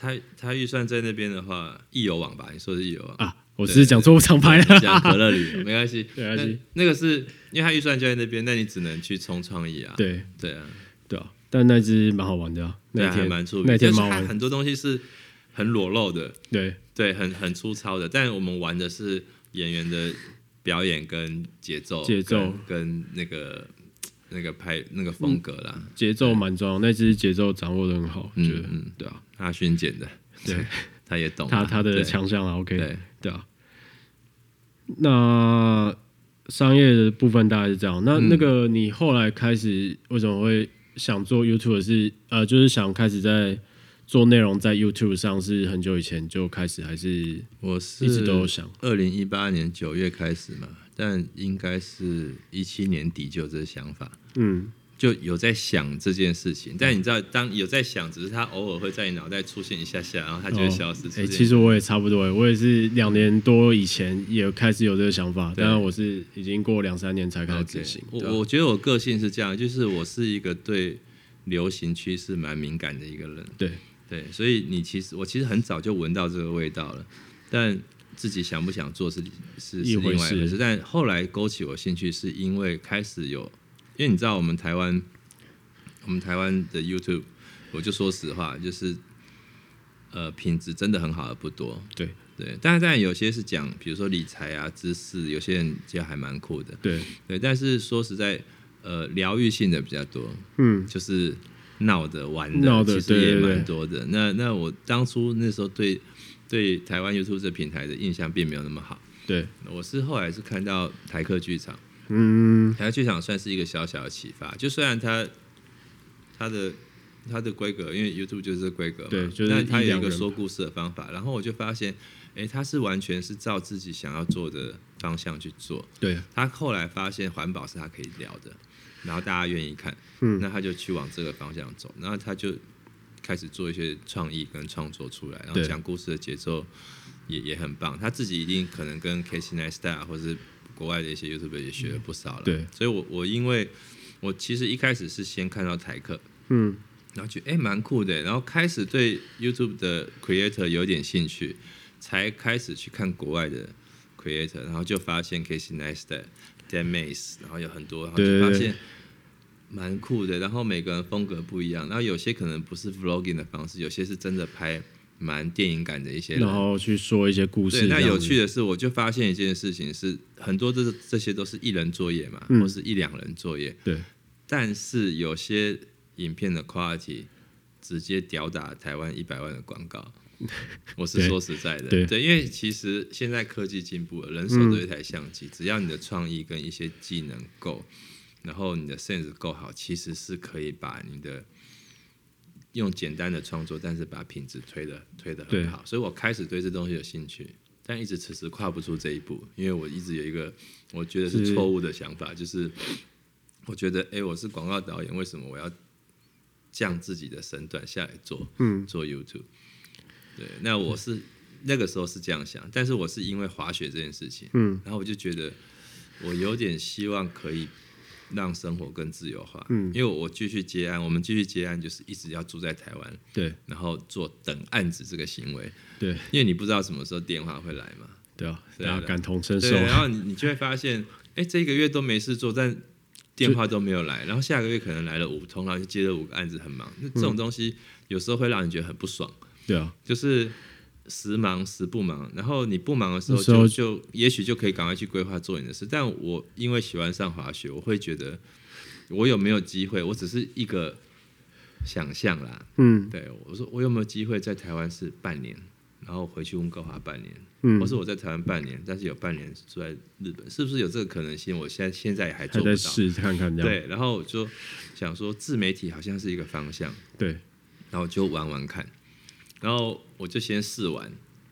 他他预算在那边的话，易游网吧？你说的是易游网啊？我只是讲错厂牌了，讲可乐旅游没关系，没关系。那个是因为他预算就在那边，那你只能去冲创意啊。对对啊，对啊。但那只蛮好玩的，啊，那天蛮出名。那天他很多东西是很裸露的，对对，很很粗糙的。但我们玩的是演员的表演跟节奏，节奏跟那个那个拍那个风格啦。节奏蛮重要，那只节奏掌握的很好，我觉得嗯，对啊，他巡剪的，对，他也懂，他他的强项啊，OK，对对啊。那商业的部分大概是这样。那那个你后来开始为什么会想做 YouTube？是呃，就是想开始在做内容在 YouTube 上，是很久以前就开始，还是我是一直都有想？二零一八年九月开始嘛，但应该是一七年底就有这个想法。嗯，就有在想这件事情。但你知道，当有在想，只是他偶尔会在你脑袋出现一下下，然后他就会消失。哎、哦欸，其实我也差不多，我也是两年多以前也开始有这个想法，但是我是已经过两三年才开始执行。Okay. 我我觉得我个性是这样，就是我是一个对流行趋势蛮敏感的一个人。对对，所以你其实我其实很早就闻到这个味道了，但。自己想不想做是是是另外一回事，但后来勾起我兴趣，是因为开始有，因为你知道我们台湾，我们台湾的 YouTube，我就说实话，就是呃品质真的很好的不多，对。对，但是当然有些是讲，比如说理财啊、知识，有些人其实还蛮酷的，对。对，但是说实在，呃，疗愈性的比较多，嗯，就是闹的玩的，其实也蛮多的。那那我当初那时候对。对台湾 YouTube 这平台的印象并没有那么好。对，我是后来是看到台客剧场，嗯，台客剧场算是一个小小的启发。就虽然它它的它的规格，因为 YouTube 就是规格嘛，对，就是、但它有一个说故事的方法。然后我就发现，哎，他是完全是照自己想要做的方向去做。对，他后来发现环保是他可以聊的，然后大家愿意看，嗯，那他就去往这个方向走，然后他就。开始做一些创意跟创作出来，然后讲故事的节奏也也很棒。他自己一定可能跟 Casey Neistat 或者是国外的一些 YouTuber 也学了不少了。对，所以我我因为我其实一开始是先看到台客，嗯，然后觉得哎蛮酷的，然后开始对 YouTube 的 Creator 有点兴趣，才开始去看国外的 Creator，然后就发现 Casey Neistat、Dan Mace，然后有很多，然后就发现。蛮酷的，然后每个人风格不一样，然后有些可能不是 vlogging 的方式，有些是真的拍蛮电影感的一些人，然后去说一些故事。那有趣的是，我就发现一件事情是，很多这这些都是一人作业嘛，嗯、或是一两人作业。对。但是有些影片的 quality 直接吊打台湾一百万的广告，我是说实在的，对，对，因为其实现在科技进步了，人手都有一台相机，嗯、只要你的创意跟一些技能够。然后你的 sense 够好，其实是可以把你的用简单的创作，但是把品质推的推的很好。所以我开始对这东西有兴趣，但一直迟迟跨不出这一步，因为我一直有一个我觉得是错误的想法，是就是我觉得，哎，我是广告导演，为什么我要降自己的身段下来做，嗯，做 YouTube？对，那我是那个时候是这样想，但是我是因为滑雪这件事情，嗯，然后我就觉得我有点希望可以。让生活更自由化，嗯，因为我继续接案，我们继续接案就是一直要住在台湾，对，然后做等案子这个行为，对，因为你不知道什么时候电话会来嘛，对啊，对啊，感同身受，然后你你就会发现，哎，这一个月都没事做，但电话都没有来，然后下个月可能来了五通，然后就接了五个案子，很忙，那这种东西有时候会让你觉得很不爽，对啊，就是。时忙时不忙，然后你不忙的时候就就也许就可以赶快去规划做你的事。但我因为喜欢上滑雪，我会觉得我有没有机会？我只是一个想象啦。嗯，对，我说我有没有机会在台湾是半年，然后回去温哥华半年？嗯，或是我在台湾半年，但是有半年住在日本，是不是有这个可能性？我现在现在也还做不到，试看看。对，然后就想说自媒体好像是一个方向，对，然后就玩玩看。然后我就先试完，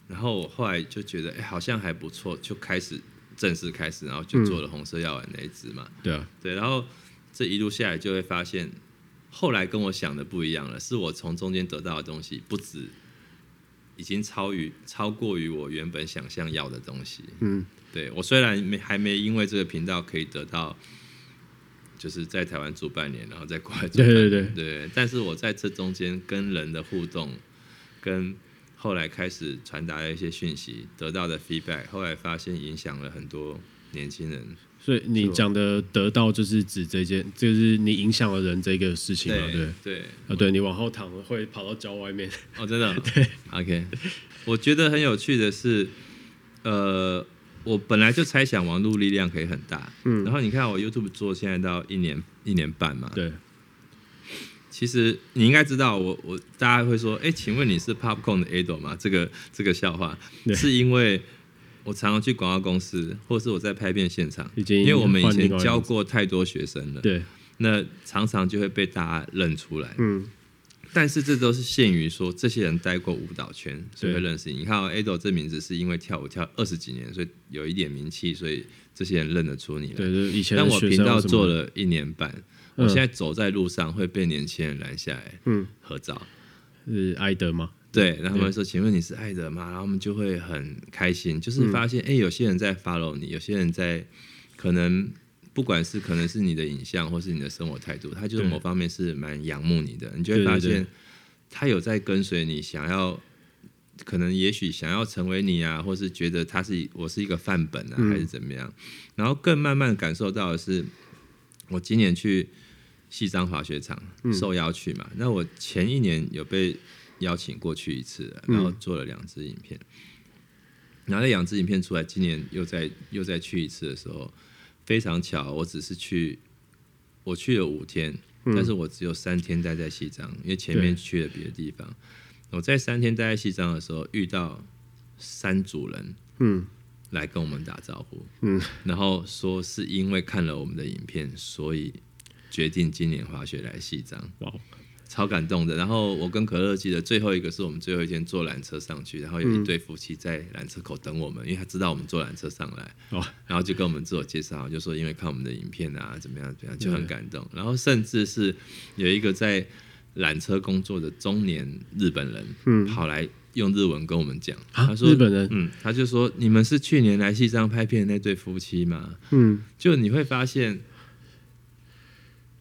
然后我后来就觉得，哎，好像还不错，就开始正式开始，然后就做了红色药丸那一支嘛。对啊，对，然后这一路下来就会发现，后来跟我想的不一样了，是我从中间得到的东西不止，已经超于超过于我原本想象要的东西。嗯，对，我虽然没还没因为这个频道可以得到，就是在台湾住半年，然后再过来住半年，对对对，对，但是我在这中间跟人的互动。跟后来开始传达的一些讯息得到的 feedback，后来发现影响了很多年轻人。所以你讲的得到就是指这件，就是你影响了人这个事情嘛？对对啊，对你往后躺会跑到脚外面。哦，真的？对，OK。我觉得很有趣的是，呃，我本来就猜想网络力量可以很大，嗯，然后你看我 YouTube 做现在到一年一年半嘛，对。其实你应该知道我，我我大家会说，哎，请问你是 Popcorn 的 Ado 吗？这个这个笑话是因为我常常去广告公司，或是我在拍片现场，因为我们以前教过太多学生了，对，那常常就会被大家认出来，嗯，但是这都是限于说这些人待过舞蹈圈，所以会认识你。你看 Ado 这名字是因为跳舞跳二十几年，所以有一点名气，所以这些人认得出你来。对，对，以前但我频道做了一年半。我现在走在路上会被年轻人拦下来，嗯，合照，是艾德吗？对，然后他们说：“请问你是艾德吗？”然后我们就会很开心，就是发现，哎、嗯，有些人在 follow 你，有些人在可能不管是可能是你的影像，或是你的生活态度，他就是某方面是蛮仰慕你的，你就会发现他有在跟随你，想要可能也许想要成为你啊，或是觉得他是我是一个范本啊，还是怎么样？嗯、然后更慢慢感受到的是，我今年去西藏滑雪场受邀去嘛，嗯、那我前一年有被。邀请过去一次，然后做了两支影片，然后那两支影片出来，今年又再又再去一次的时候，非常巧，我只是去，我去了五天，但是我只有三天待在西藏，因为前面去了别的地方。我在三天待在西藏的时候，遇到三组人，嗯，来跟我们打招呼，嗯，然后说是因为看了我们的影片，所以决定今年滑雪来西藏。超感动的，然后我跟可乐记得最后一个是我们最后一天坐缆车上去，然后有一对夫妻在缆车口等我们，嗯、因为他知道我们坐缆车上来，哦、然后就跟我们自我介绍，就说因为看我们的影片啊，怎么样怎么样，就很感动。然后甚至是有一个在缆车工作的中年日本人，嗯，跑来用日文跟我们讲，啊、他说日本人，嗯，他就说你们是去年来西藏拍片的那对夫妻吗？嗯，就你会发现。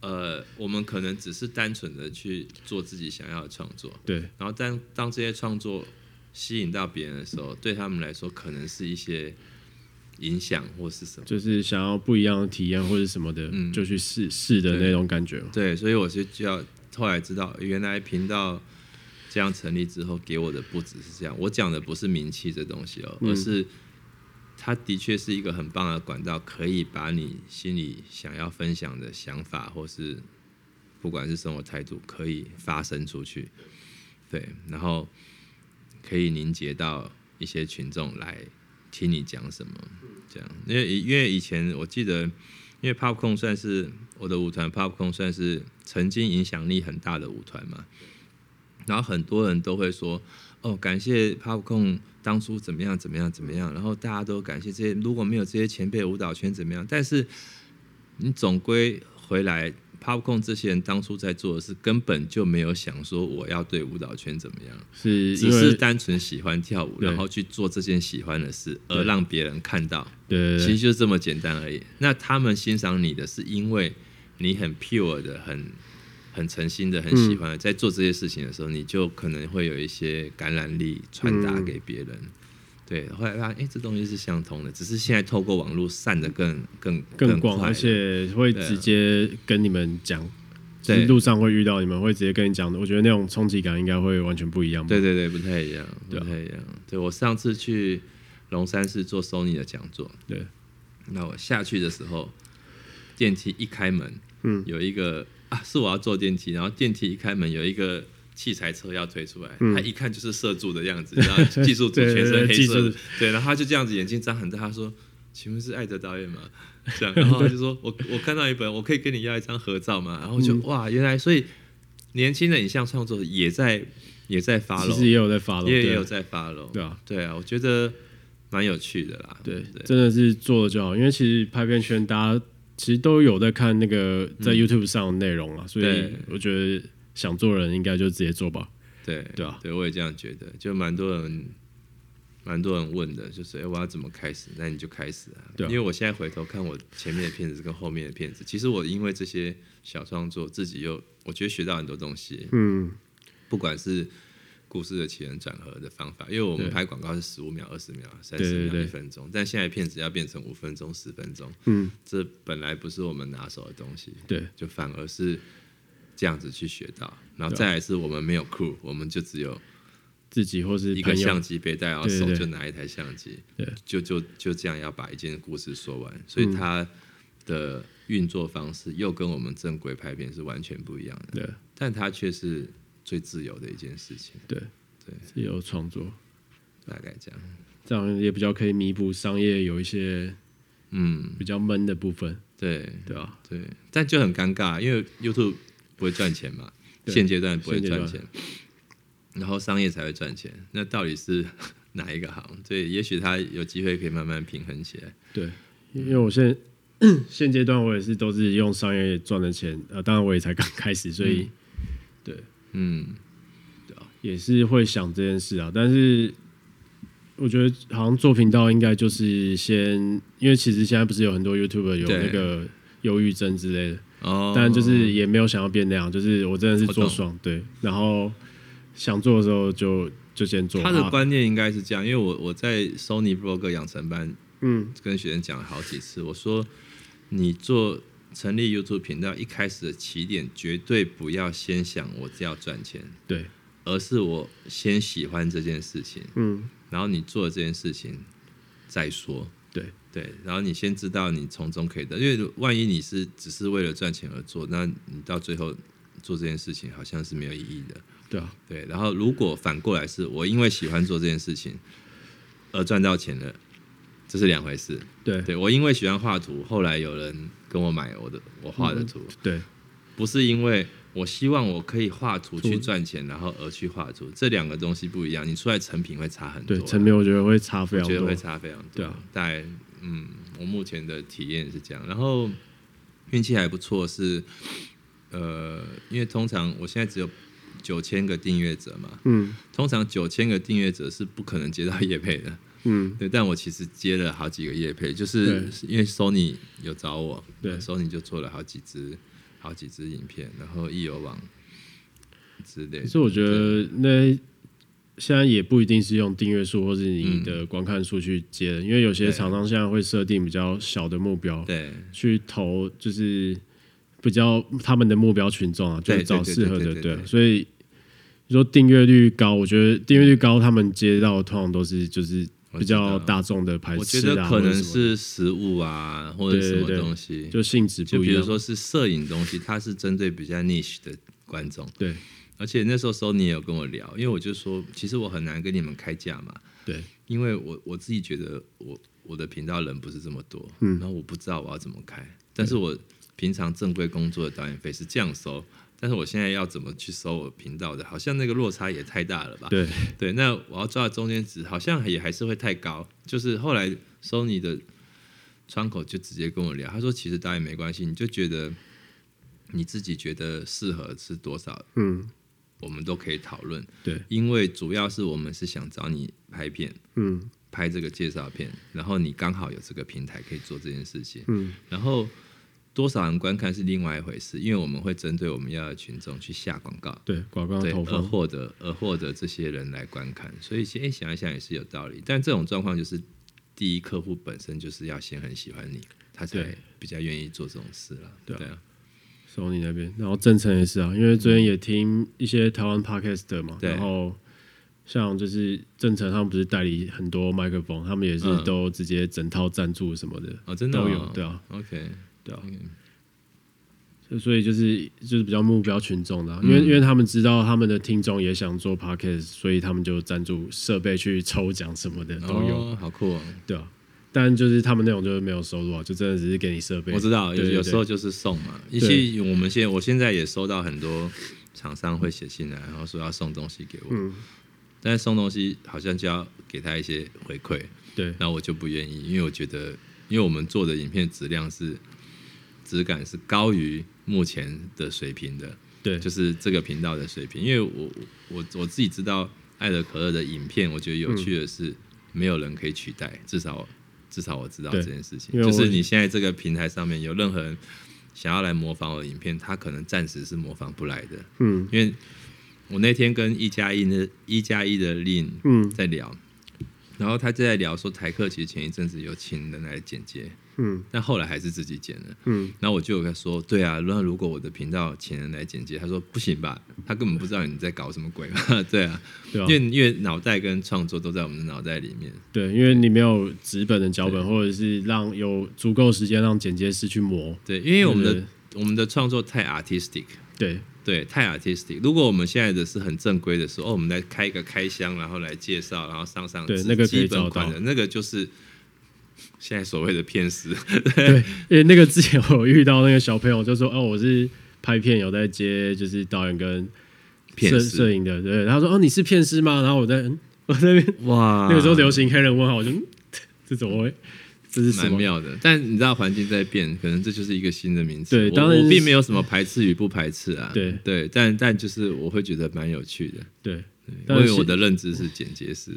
呃，我们可能只是单纯的去做自己想要的创作，对。然后当当这些创作吸引到别人的时候，对他们来说可能是一些影响或是什么，就是想要不一样的体验或者什么的，嗯，就去试试的那种感觉。对，所以我就就要后来知道，原来频道这样成立之后给我的不只是这样。我讲的不是名气这东西哦，而是。它的确是一个很棒的管道，可以把你心里想要分享的想法，或是不管是生活态度，可以发声出去。对，然后可以凝结到一些群众来听你讲什么，这样。因为因为以前我记得，因为 Popcorn 算是我的舞团，Popcorn 算是曾经影响力很大的舞团嘛，然后很多人都会说。哦，感谢 Popcorn 当初怎么样怎么样怎么样，然后大家都感谢这些，如果没有这些前辈舞蹈圈怎么样？但是你总归回来，Popcorn 这些人当初在做的事，根本就没有想说我要对舞蹈圈怎么样，是只是单纯喜欢跳舞，然后去做这件喜欢的事，而让别人看到。对，其实就这么简单而已。那他们欣赏你的是因为你很 pure 的很。很诚心的，很喜欢的，在做这些事情的时候，你就可能会有一些感染力传达给别人。嗯、对，后来发现，哎、欸，这东西是相通的，只是现在透过网络散的更更更广，而且会直接跟你们讲，在路上会遇到，你们会直接跟你讲的。我觉得那种冲击感应该会完全不一样。对对对，不太一样，不太一样。对，我上次去龙山寺做 Sony 的讲座，对，那我下去的时候，电梯一开门，嗯，有一个。啊，是我要坐电梯，然后电梯一开门，有一个器材车要推出来，嗯、他一看就是摄助的样子，然后技术组全身黑色，对，对，然后他就这样子眼睛张很大，他说：“请问是艾德导演吗？” 这样，然后他就说：“我我看到一本，我可以跟你要一张合照吗？”然后就、嗯、哇，原来所以年轻的影像创作也在也在 follow，其实也有在 follow，也也有在 follow，对啊，对啊，我觉得蛮有趣的啦，对，对真的是做了就好，因为其实拍片圈大家。其实都有在看那个在 YouTube 上的内容啊，嗯、所以我觉得想做人应该就直接做吧。对对啊，对我也这样觉得，就蛮多人蛮多人问的，就是哎、欸，我要怎么开始？那你就开始啊。对啊，因为我现在回头看我前面的片子跟后面的片子，其实我因为这些小创作，自己又我觉得学到很多东西。嗯，不管是。故事的起承转合的方法，因为我们拍广告是十五秒、二十秒、三十秒、一分钟，但现在片子要变成五分钟、十分钟，嗯，这本来不是我们拿手的东西，对，就反而是这样子去学到，然后再来是我们没有 crew，我们就只有自己或是一个相机背带，然后手就拿一台相机，对，就就就这样要把一件故事说完，所以它的运作方式又跟我们正规拍片是完全不一样的，对，但它却是。最自由的一件事情，对对，自由创作，大概这样，这样也比较可以弥补商业有一些嗯。比较闷的部分，对对啊，对，但就很尴尬，因为 YouTube 不会赚钱嘛，现阶段不会赚钱，然后商业才会赚钱，那到底是 哪一个行？对，也许他有机会可以慢慢平衡起来。对，因为我现在 现阶段我也是都是用商业赚的钱，呃，当然我也才刚开始，所以、嗯、对，嗯，对啊，也是会想这件事啊。但是我觉得好像做频道应该就是先，因为其实现在不是有很多 YouTuber 有那个忧郁症之类的，哦，但就是也没有想要变那样，就是我真的是做爽，对，然后想做的时候就就先做。他的观念应该是这样，因为我我在 Sony Blog 养成班。嗯，跟学生讲了好几次，我说你做成立 YouTube 频道，一开始的起点绝对不要先想我只要赚钱，对，而是我先喜欢这件事情，嗯，然后你做这件事情再说，对。对，然后你先知道你从中可以得，因为万一你是只是为了赚钱而做，那你到最后做这件事情好像是没有意义的，对啊，对，然后如果反过来是我因为喜欢做这件事情而赚到钱了。这是两回事，对，对我因为喜欢画图，后来有人跟我买我的我画的图，嗯，对，不是因为我希望我可以画图去赚钱，然后而去画图，这两个东西不一样，你出来成品会差很多，对，成品我觉得会差非常多，我觉得会差非常多，对啊，大概嗯，我目前的体验是这样，然后运气还不错，是呃，因为通常我现在只有九千个订阅者嘛，嗯，通常九千个订阅者是不可能接到业配的。嗯，对，但我其实接了好几个业配，就是因为 Sony 有找我，对，Sony 就做了好几支、好几支影片，然后易游网之类的。所以我觉得那现在也不一定是用订阅数或是你的观看数去接因为有些厂商现在会设定比较小的目标，对，去投就是比较他们的目标群众啊，就找适合的，对，所以你说订阅率高，我觉得订阅率高，他们接到的通常都是就是。比较大众的排斥、啊、我觉得可能是食物啊，或者什么东西，就性质不一样。就比如说是摄影东西，它是针对比较 niche 的观众。对，而且那时候 Sony 也有跟我聊，因为我就说，其实我很难跟你们开价嘛。对，因为我我自己觉得我我的频道人不是这么多，嗯，然后我不知道我要怎么开，但是我平常正规工作的导演费是这样收。但是我现在要怎么去搜我频道的？好像那个落差也太大了吧？对对，那我要抓中间值，好像也还是会太高。就是后来 Sony 的窗口就直接跟我聊，他说其实导演没关系，你就觉得你自己觉得适合是多少，嗯，我们都可以讨论。对，因为主要是我们是想找你拍片，嗯，拍这个介绍片，然后你刚好有这个平台可以做这件事情，嗯，然后。多少人观看是另外一回事，因为我们会针对我们要的群众去下广告，对广告投放，而获得而获得这些人来观看，所以先想一想也是有道理。但这种状况就是，第一客户本身就是要先很喜欢你，他才比较愿意做这种事了。对啊，Sony 那边，然后正成也是啊，因为最近也听一些台湾 Podcast 嘛，然后像就是正成他们不是代理很多麦克风，他们也是都直接整套赞助什么的，哦，真的都有，对啊，OK。对啊，所以就是就是比较目标群众的，因为因为他们知道他们的听众也想做 podcast，所以他们就赞助设备去抽奖什么的都有，好酷哦！对啊，但就是他们那种就是没有收入啊，就真的只是给你设备。我知道有有时候就是送嘛，一些我们现在我现在也收到很多厂商会写信来，然后说要送东西给我，但是送东西好像就要给他一些回馈，对，那我就不愿意，因为我觉得因为我们做的影片质量是。质感是高于目前的水平的，对，就是这个频道的水平。因为我我我自己知道艾德可乐的影片，我觉得有趣的是，没有人可以取代，嗯、至少至少我知道这件事情。就是你现在这个平台上面有任何人想要来模仿我的影片，他可能暂时是模仿不来的。嗯，因为我那天跟一加一的一加一的 Lin 嗯在聊，嗯、然后他就在聊说台客其实前一阵子有请人来剪接。嗯，但后来还是自己剪的。嗯，然后我就有跟他说，对啊，那如果我的频道请人来剪辑，他说不行吧，他根本不知道你在搞什么鬼嘛。对啊，对啊，因为因为脑袋跟创作都在我们的脑袋里面。对，因为你没有纸本的脚本，或者是让有足够时间让剪接师去磨。对，因为我们的我们的创作太 artistic。对对，太 artistic。如果我们现在的是很正规的时候，哦，我们来开一个开箱，然后来介绍，然后上上对那个基本款的那个就是。现在所谓的片师，对，因为那个之前我遇到那个小朋友就说：“哦，我是拍片有在接，就是导演跟摄摄影的。”对，他说：“哦，你是片师吗？”然后我在我在那边哇，那个时候流行黑人问号，我就 这怎么会这是蛮妙的。但你知道环境在变，可能这就是一个新的名词。对，当然我并没有什么排斥与不排斥啊。对对，但但就是我会觉得蛮有趣的。对，因为我的认知是剪接师。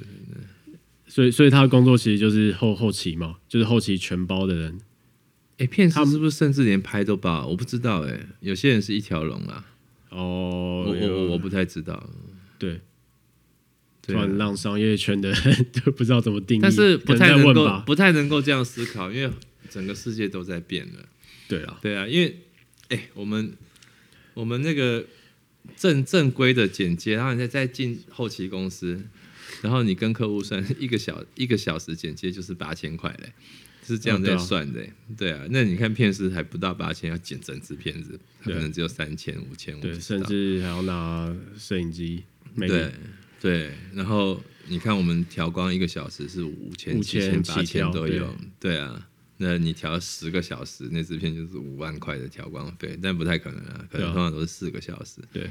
所以，所以他的工作其实就是后后期嘛，就是后期全包的人。哎，片师是不是甚至连拍都包？我不知道哎，有些人是一条龙啊。哦，我我我不太知道。对，突然让商业圈的人 都不知道怎么定义，但是不太能够不太能够这样思考，因为整个世界都在变了。对啊，对啊，因为哎，我们我们那个正正规的剪接，然后你再再进后期公司。然后你跟客户算一个小一个小时剪接就是八千块嘞，是这样在算的。对啊，那你看片师还不到八千，要剪整支片子，可能只有三千五千五，对，甚至还要拿摄影机。对对，然后你看我们调光一个小时是五千、七千、八千都有。对啊，那你调十个小时，那支片就是五万块的调光费，但不太可能啊，可能通常都是四个小时。对。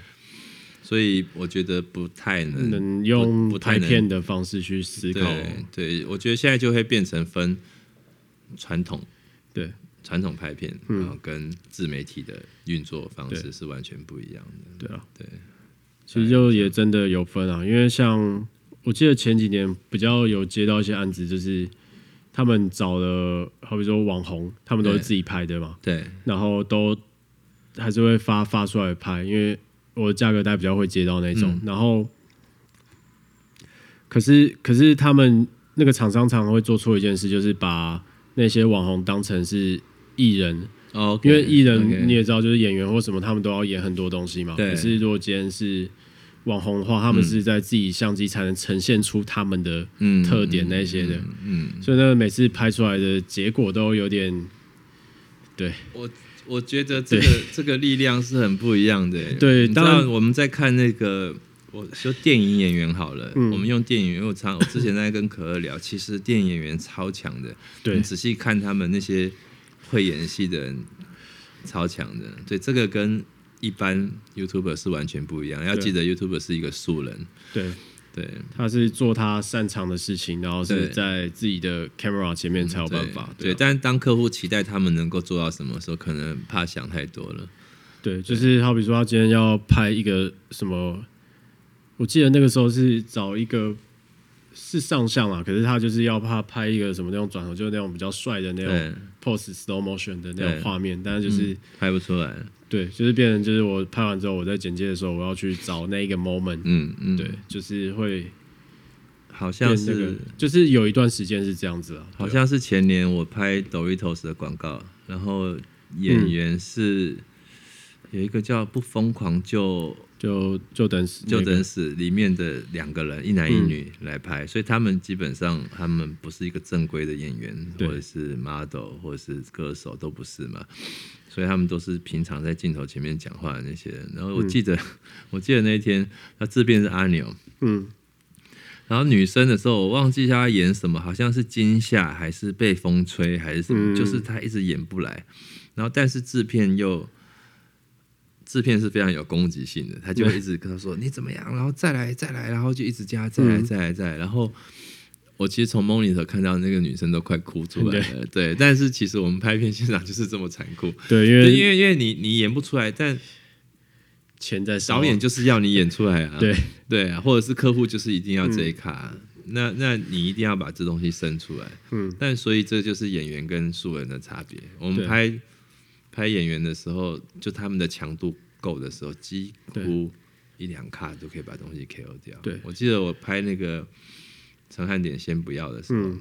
所以我觉得不太能能用拍片的方式去思考。对，对，我觉得现在就会变成分传统，对。传统拍片，然后跟自媒体的运作方式是完全不一样的。对啊，对，其实就也真的有分啊，因为像我记得前几年比较有接到一些案子，就是他们找了好比说网红，他们都是自己拍的嘛，对，然后都还是会发发出来拍，因为。我的价格带比较会接到那种，嗯、然后，可是可是他们那个厂商常常会做错一件事，就是把那些网红当成是艺人哦，okay, 因为艺人你也知道，就是演员或什么，他们都要演很多东西嘛。对。可是如果今天是网红的话，他们是在自己相机才能呈现出他们的特点那些的，嗯，嗯嗯所以呢，每次拍出来的结果都有点，对我。我觉得这个对 这个力量是很不一样的。对，当然我们在看那个，我说电影演员好了，嗯、我们用电影演员，我常我之前在跟可乐聊，其实电影演员超强的。对，你仔细看他们那些会演戏的人，超强的。对，这个跟一般 YouTuber 是完全不一样。要记得 YouTuber 是一个素人。对。对，他是做他擅长的事情，然后是在自己的 camera 前面才有办法。对，但是当客户期待他们能够做到什么时候，可能怕想太多了。对，就是好比说他今天要拍一个什么，我记得那个时候是找一个是上相啊，可是他就是要怕拍一个什么那种转头，就是那种比较帅的那种 pose slow motion 的那种画面，但是就是拍不出来。对，就是变成就是我拍完之后，我在剪接的时候，我要去找那一个 moment，嗯嗯，对，就是会好像是、那个，就是有一段时间是这样子啊，好像是前年我拍 Doritos 的广告，然后演员是有一个叫不疯狂就就就等死，就等死里面的两个人，一男一女来拍，嗯、所以他们基本上他们不是一个正规的演员，或者是 model 或者是歌手都不是嘛。所以他们都是平常在镜头前面讲话的那些人。然后我记得，嗯、我记得那一天他自辩是阿牛，嗯，然后女生的时候我忘记他演什么，好像是惊吓还是被风吹还是什么，嗯、就是他一直演不来。然后但是制片又制片是非常有攻击性的，他就一直跟他说、嗯、你怎么样，然后再来再来，然后就一直加再来再来再来，然后。我其实从 monitor 看到那个女生都快哭出来了，对，对，但是其实我们拍片现场就是这么残酷，对，因为因为因为你你演不出来，但钱在导演就是要你演出来啊，对对啊，或者是客户就是一定要这一卡，嗯、那那你一定要把这东西生出来，嗯，但所以这就是演员跟素人的差别。我们拍拍演员的时候，就他们的强度够的时候，几乎一两卡都可以把东西 KO 掉。对，我记得我拍那个。陈汉典先不要的时候，嗯、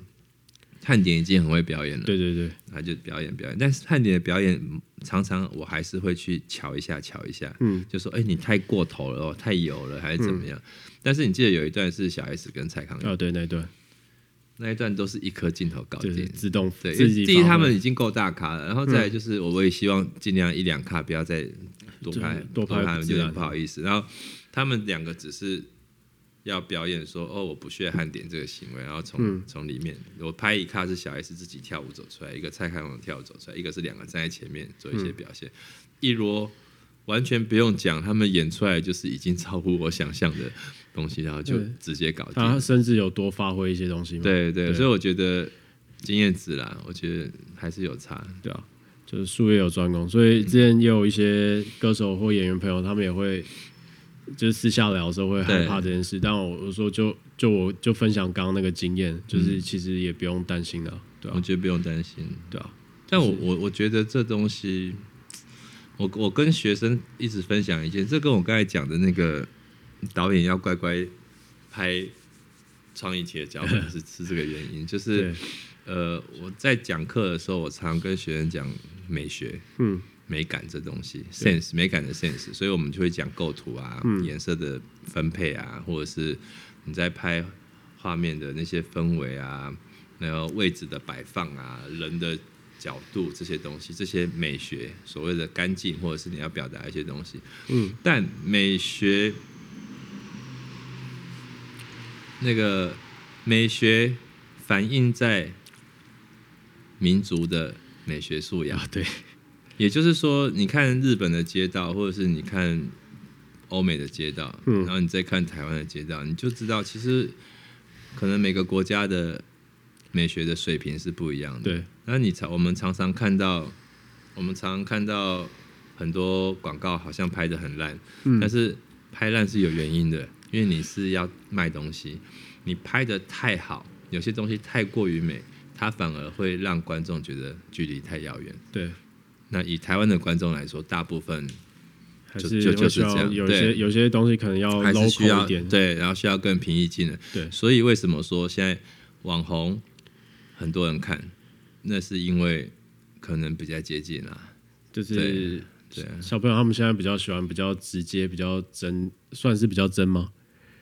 汉典已经很会表演了。对对对，他就表演表演，但是汉典的表演常常我还是会去瞧一下瞧一下，嗯，就说哎、欸，你太过头了哦，太油了还是怎么样？嗯、但是你记得有一段是小 S 跟蔡康永，哦对，那一段，那一段都是一颗镜头搞定，自动对。第一他们已经够大咖了，然后再来就是我也希望尽量一两卡不要再多拍多拍，有点不好意思。然后他们两个只是。要表演说哦，我不屑汉典这个行为，然后从从、嗯、里面我拍一卡是小 S 自己跳舞走出来，一个蔡康永跳舞走出来，一个是两个站在前面做一些表现，嗯、一罗完全不用讲，他们演出来就是已经超乎我想象的东西，然后就直接搞定。他甚至有多发挥一些东西吗？对对，对对，所以我觉得经验值啦，我觉得还是有差，对啊，就是术业有专攻，所以之前也有一些歌手或演员朋友，他们也会就是私下聊的时候会害怕这件事，但我我说就就我就分享刚刚那个经验，就是其实也不用担心的，对啊，我觉得不用担心，对啊，但我我我觉得这东西，我我跟学生一直分享一件，这跟我刚才讲的那个导演要乖乖拍创意题的脚本是是这个原因，就是。呃，我在讲课的时候，我常跟学生讲美学，嗯，美感这东西，sense 美感的 sense，所以我们就会讲构图啊，嗯，颜色的分配啊，或者是你在拍画面的那些氛围啊，然后位置的摆放啊，人的角度这些东西，这些美学所谓的干净，或者是你要表达一些东西，嗯，但美学那个美学反映在。民族的美学素养，对，也就是说，你看日本的街道，或者是你看欧美的街道，然后你再看台湾的街道，你就知道，其实可能每个国家的美学的水平是不一样的。对，那你常我们常常看到，我们常常看到很多广告好像拍的很烂，但是拍烂是有原因的，因为你是要卖东西，你拍的太好，有些东西太过于美。它反而会让观众觉得距离太遥远。对，那以台湾的观众来说，大部分就就就是这样。有些有些东西可能要还是需要对，然后需要更平易近人。对，所以为什么说现在网红很多人看？那是因为可能比较接近啊，就是对小朋友他们现在比较喜欢比较直接、比较真，算是比较真吗？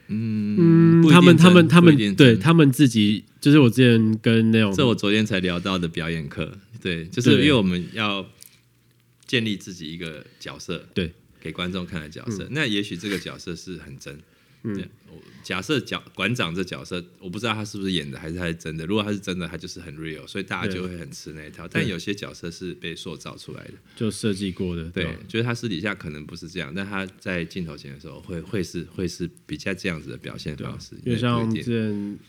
嗯，他们他们他们对他们自己，就是我之前跟那种，这我昨天才聊到的表演课，对，就是因为我们要建立自己一个角色，对，给观众看的角色，那也许这个角色是很真。嗯，假设角馆长这角色，我不知道他是不是演的，还是他是真的。如果他是真的，他就是很 real，所以大家就会很吃那一套。但有些角色是被塑造出来的，就设计过的。对，就是他私底下可能不是这样，但他在镜头前的时候会会是会是比较这样子的表现方式。因为像之前，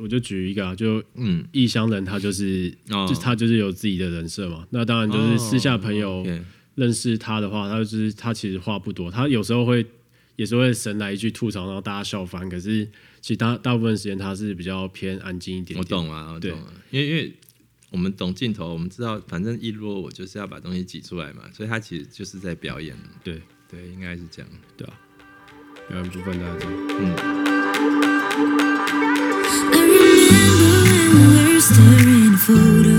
我就举一个啊，就嗯，异乡人他就是，就是他就是有自己的人设嘛。那当然就是私下朋友认识他的话，他就是他其实话不多，他有时候会。也是会神来一句吐槽，然后大家笑翻。可是其实大大部分时间他是比较偏安静一点点。我懂啊，我懂啊。因为因为我们懂镜头，我们知道反正一落我就是要把东西挤出来嘛，所以他其实就是在表演。对对，应该是这样，对啊。表演部分大家这样。嗯。staring photo